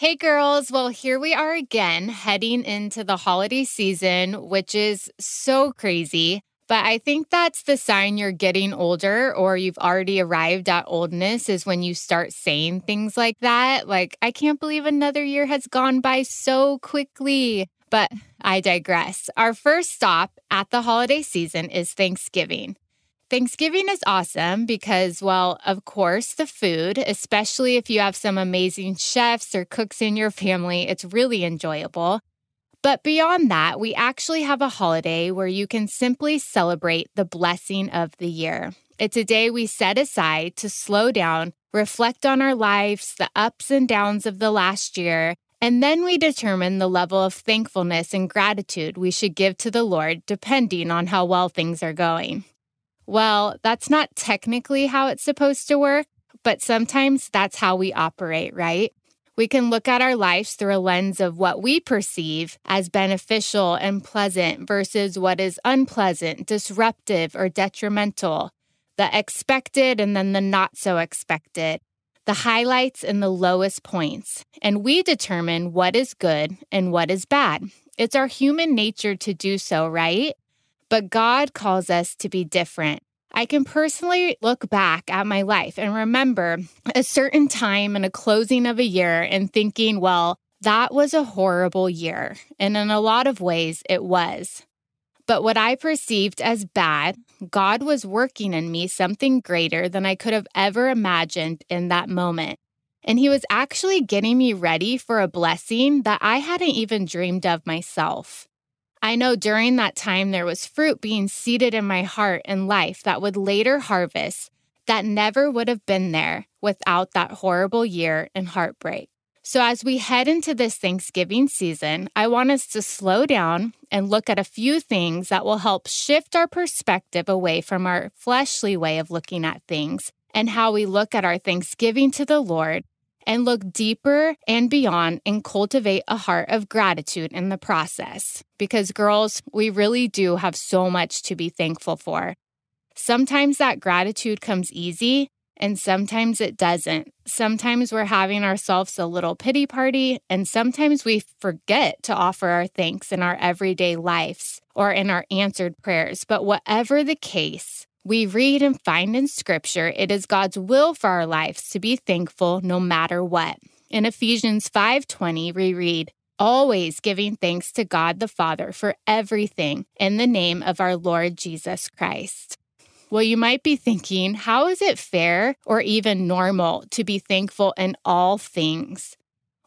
Hey, girls. Well, here we are again, heading into the holiday season, which is so crazy. But I think that's the sign you're getting older or you've already arrived at oldness is when you start saying things like that. Like, I can't believe another year has gone by so quickly. But I digress. Our first stop at the holiday season is Thanksgiving. Thanksgiving is awesome because, well, of course, the food, especially if you have some amazing chefs or cooks in your family, it's really enjoyable. But beyond that, we actually have a holiday where you can simply celebrate the blessing of the year. It's a day we set aside to slow down, reflect on our lives, the ups and downs of the last year, and then we determine the level of thankfulness and gratitude we should give to the Lord depending on how well things are going. Well, that's not technically how it's supposed to work, but sometimes that's how we operate, right? We can look at our lives through a lens of what we perceive as beneficial and pleasant versus what is unpleasant, disruptive, or detrimental, the expected and then the not so expected, the highlights and the lowest points. And we determine what is good and what is bad. It's our human nature to do so, right? But God calls us to be different. I can personally look back at my life and remember a certain time in a closing of a year and thinking, well, that was a horrible year. And in a lot of ways, it was. But what I perceived as bad, God was working in me something greater than I could have ever imagined in that moment. And He was actually getting me ready for a blessing that I hadn't even dreamed of myself. I know during that time there was fruit being seeded in my heart and life that would later harvest that never would have been there without that horrible year and heartbreak. So, as we head into this Thanksgiving season, I want us to slow down and look at a few things that will help shift our perspective away from our fleshly way of looking at things and how we look at our Thanksgiving to the Lord and look deeper and beyond and cultivate a heart of gratitude in the process. Because, girls, we really do have so much to be thankful for. Sometimes that gratitude comes easy, and sometimes it doesn't. Sometimes we're having ourselves a little pity party, and sometimes we forget to offer our thanks in our everyday lives or in our answered prayers. But whatever the case, we read and find in scripture it is God's will for our lives to be thankful no matter what. In Ephesians 5:20 we read, "Always giving thanks to God the Father for everything in the name of our Lord Jesus Christ." Well, you might be thinking, how is it fair or even normal to be thankful in all things?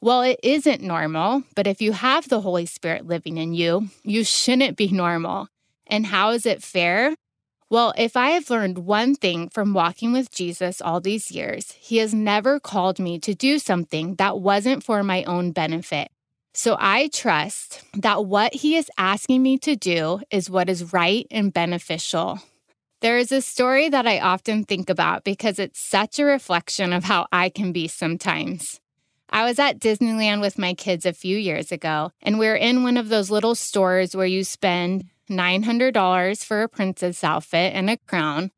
Well, it isn't normal, but if you have the Holy Spirit living in you, you shouldn't be normal. And how is it fair? Well, if I have learned one thing from walking with Jesus all these years, he has never called me to do something that wasn't for my own benefit. So I trust that what he is asking me to do is what is right and beneficial. There is a story that I often think about because it's such a reflection of how I can be sometimes. I was at Disneyland with my kids a few years ago, and we we're in one of those little stores where you spend $900 for a princess outfit and a crown.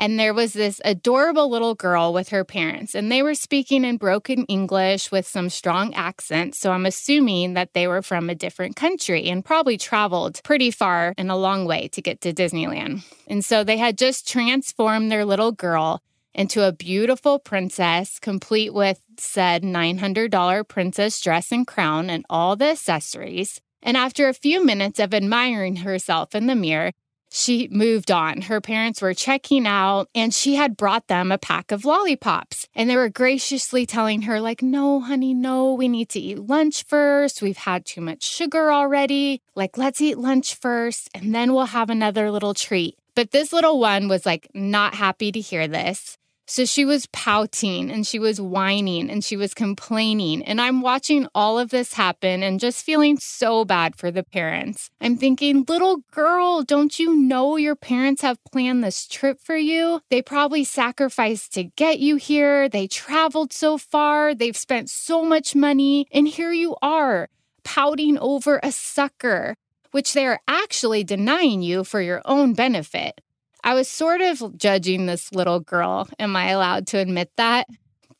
And there was this adorable little girl with her parents, and they were speaking in broken English with some strong accents. So I'm assuming that they were from a different country and probably traveled pretty far and a long way to get to Disneyland. And so they had just transformed their little girl into a beautiful princess, complete with said $900 princess dress and crown and all the accessories. And after a few minutes of admiring herself in the mirror, she moved on. Her parents were checking out and she had brought them a pack of lollipops. And they were graciously telling her, like, no, honey, no, we need to eat lunch first. We've had too much sugar already. Like, let's eat lunch first and then we'll have another little treat. But this little one was like not happy to hear this. So she was pouting and she was whining and she was complaining. And I'm watching all of this happen and just feeling so bad for the parents. I'm thinking, little girl, don't you know your parents have planned this trip for you? They probably sacrificed to get you here. They traveled so far. They've spent so much money. And here you are, pouting over a sucker, which they are actually denying you for your own benefit. I was sort of judging this little girl. Am I allowed to admit that?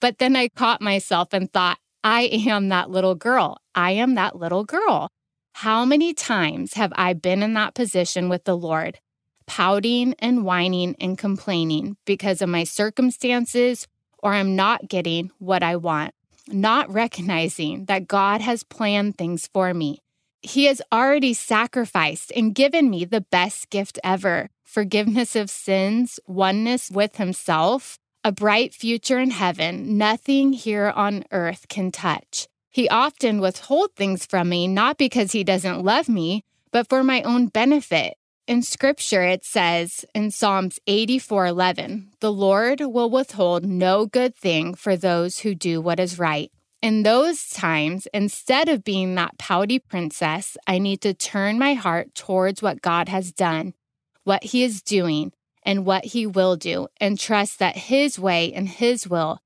But then I caught myself and thought, I am that little girl. I am that little girl. How many times have I been in that position with the Lord, pouting and whining and complaining because of my circumstances or I'm not getting what I want, not recognizing that God has planned things for me? He has already sacrificed and given me the best gift ever forgiveness of sins, oneness with Himself, a bright future in heaven, nothing here on earth can touch. He often withholds things from me, not because he doesn't love me, but for my own benefit. In scripture, it says in Psalms 84 11, the Lord will withhold no good thing for those who do what is right. In those times, instead of being that pouty princess, I need to turn my heart towards what God has done, what He is doing, and what He will do, and trust that His way and His will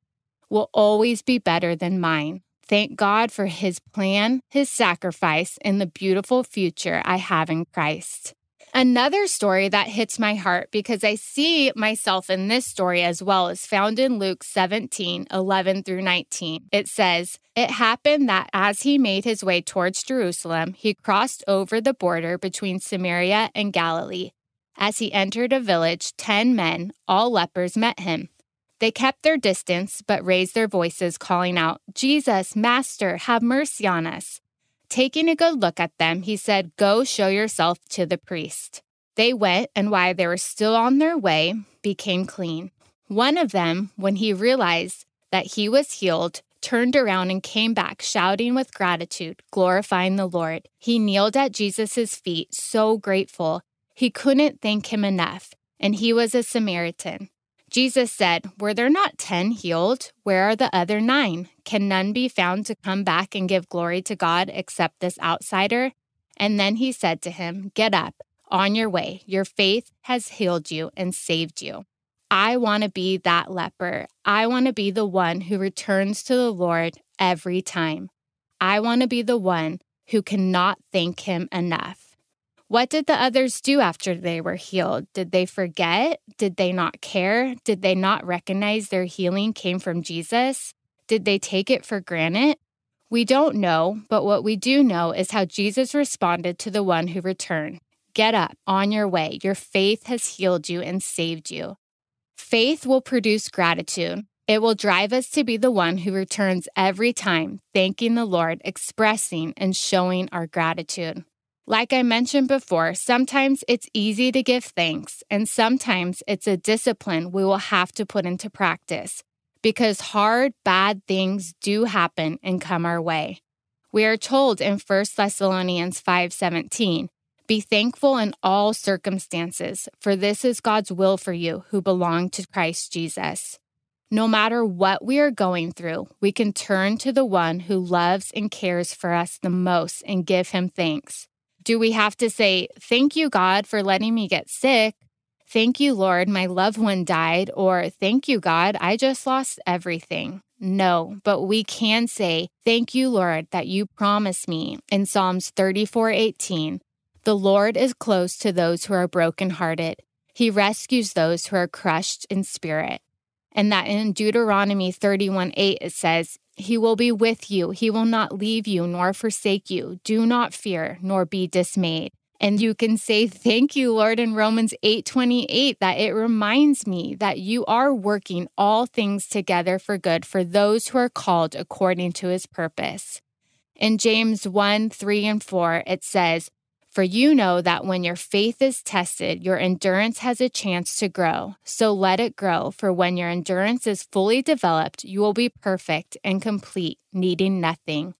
will always be better than mine. Thank God for his plan, his sacrifice, and the beautiful future I have in Christ. Another story that hits my heart because I see myself in this story as well is found in Luke 17 11 through 19. It says, It happened that as he made his way towards Jerusalem, he crossed over the border between Samaria and Galilee. As he entered a village, ten men, all lepers, met him. They kept their distance, but raised their voices, calling out, Jesus, Master, have mercy on us. Taking a good look at them, he said, Go show yourself to the priest. They went, and while they were still on their way, became clean. One of them, when he realized that he was healed, turned around and came back, shouting with gratitude, glorifying the Lord. He kneeled at Jesus' feet, so grateful. He couldn't thank him enough, and he was a Samaritan. Jesus said, Were there not ten healed? Where are the other nine? Can none be found to come back and give glory to God except this outsider? And then he said to him, Get up, on your way. Your faith has healed you and saved you. I want to be that leper. I want to be the one who returns to the Lord every time. I want to be the one who cannot thank him enough. What did the others do after they were healed? Did they forget? Did they not care? Did they not recognize their healing came from Jesus? Did they take it for granted? We don't know, but what we do know is how Jesus responded to the one who returned. Get up, on your way. Your faith has healed you and saved you. Faith will produce gratitude. It will drive us to be the one who returns every time, thanking the Lord, expressing and showing our gratitude. Like I mentioned before, sometimes it's easy to give thanks, and sometimes it's a discipline we will have to put into practice because hard, bad things do happen and come our way. We are told in 1 Thessalonians 5:17, "Be thankful in all circumstances, for this is God's will for you who belong to Christ Jesus." No matter what we are going through, we can turn to the one who loves and cares for us the most and give him thanks. Do we have to say, Thank you, God, for letting me get sick? Thank you, Lord, my loved one died. Or thank you, God, I just lost everything. No, but we can say, Thank you, Lord, that you promised me in Psalms 34 18. The Lord is close to those who are brokenhearted. He rescues those who are crushed in spirit. And that in Deuteronomy 31 8, it says, he will be with you. He will not leave you nor forsake you. Do not fear nor be dismayed. And you can say thank you Lord in Romans 8:28 that it reminds me that you are working all things together for good for those who are called according to his purpose. In James 1 3 and 4, it says, for you know that when your faith is tested, your endurance has a chance to grow. So let it grow, for when your endurance is fully developed, you will be perfect and complete, needing nothing.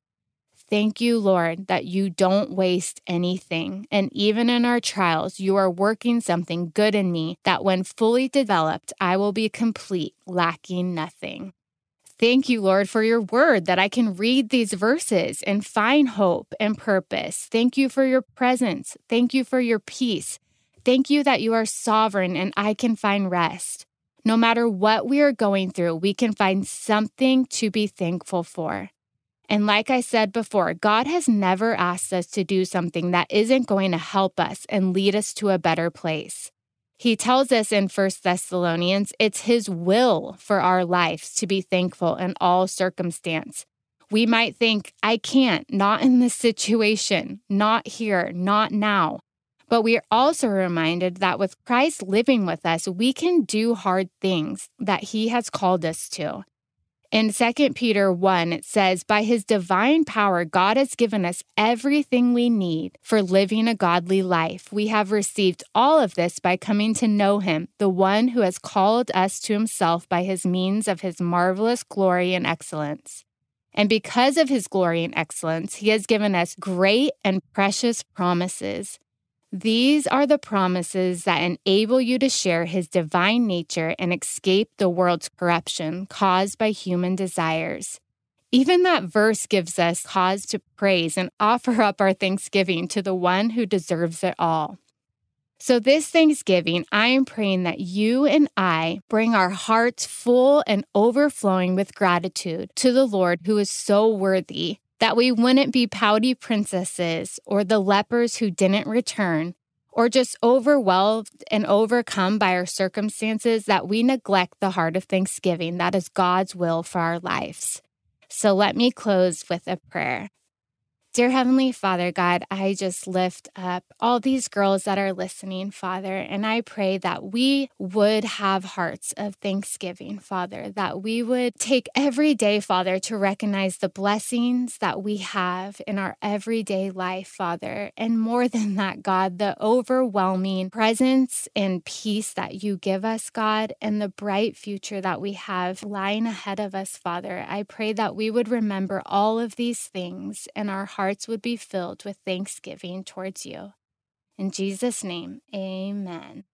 Thank you, Lord, that you don't waste anything. And even in our trials, you are working something good in me that when fully developed, I will be complete, lacking nothing. Thank you, Lord, for your word that I can read these verses and find hope and purpose. Thank you for your presence. Thank you for your peace. Thank you that you are sovereign and I can find rest. No matter what we are going through, we can find something to be thankful for. And like I said before, God has never asked us to do something that isn't going to help us and lead us to a better place. He tells us in 1 Thessalonians, it's his will for our lives to be thankful in all circumstance. We might think, I can't, not in this situation, not here, not now. But we are also reminded that with Christ living with us, we can do hard things that he has called us to. In 2 Peter 1, it says, By his divine power, God has given us everything we need for living a godly life. We have received all of this by coming to know him, the one who has called us to himself by his means of his marvelous glory and excellence. And because of his glory and excellence, he has given us great and precious promises. These are the promises that enable you to share his divine nature and escape the world's corruption caused by human desires. Even that verse gives us cause to praise and offer up our thanksgiving to the one who deserves it all. So, this Thanksgiving, I am praying that you and I bring our hearts full and overflowing with gratitude to the Lord who is so worthy that we wouldn't be pouty princesses or the lepers who didn't return, or just overwhelmed and overcome by our circumstances that we neglect the heart of thanksgiving that is God's will for our lives. So let me close with a prayer. Dear Heavenly Father, God, I just lift up all these girls that are listening, Father, and I pray that we would have hearts of thanksgiving, Father, that we would take every day, Father, to recognize the blessings that we have in our everyday life, Father. And more than that, God, the overwhelming presence and peace that you give us, God, and the bright future that we have lying ahead of us, Father. I pray that we would remember all of these things in our hearts hearts would be filled with thanksgiving towards you. In Jesus' name, amen.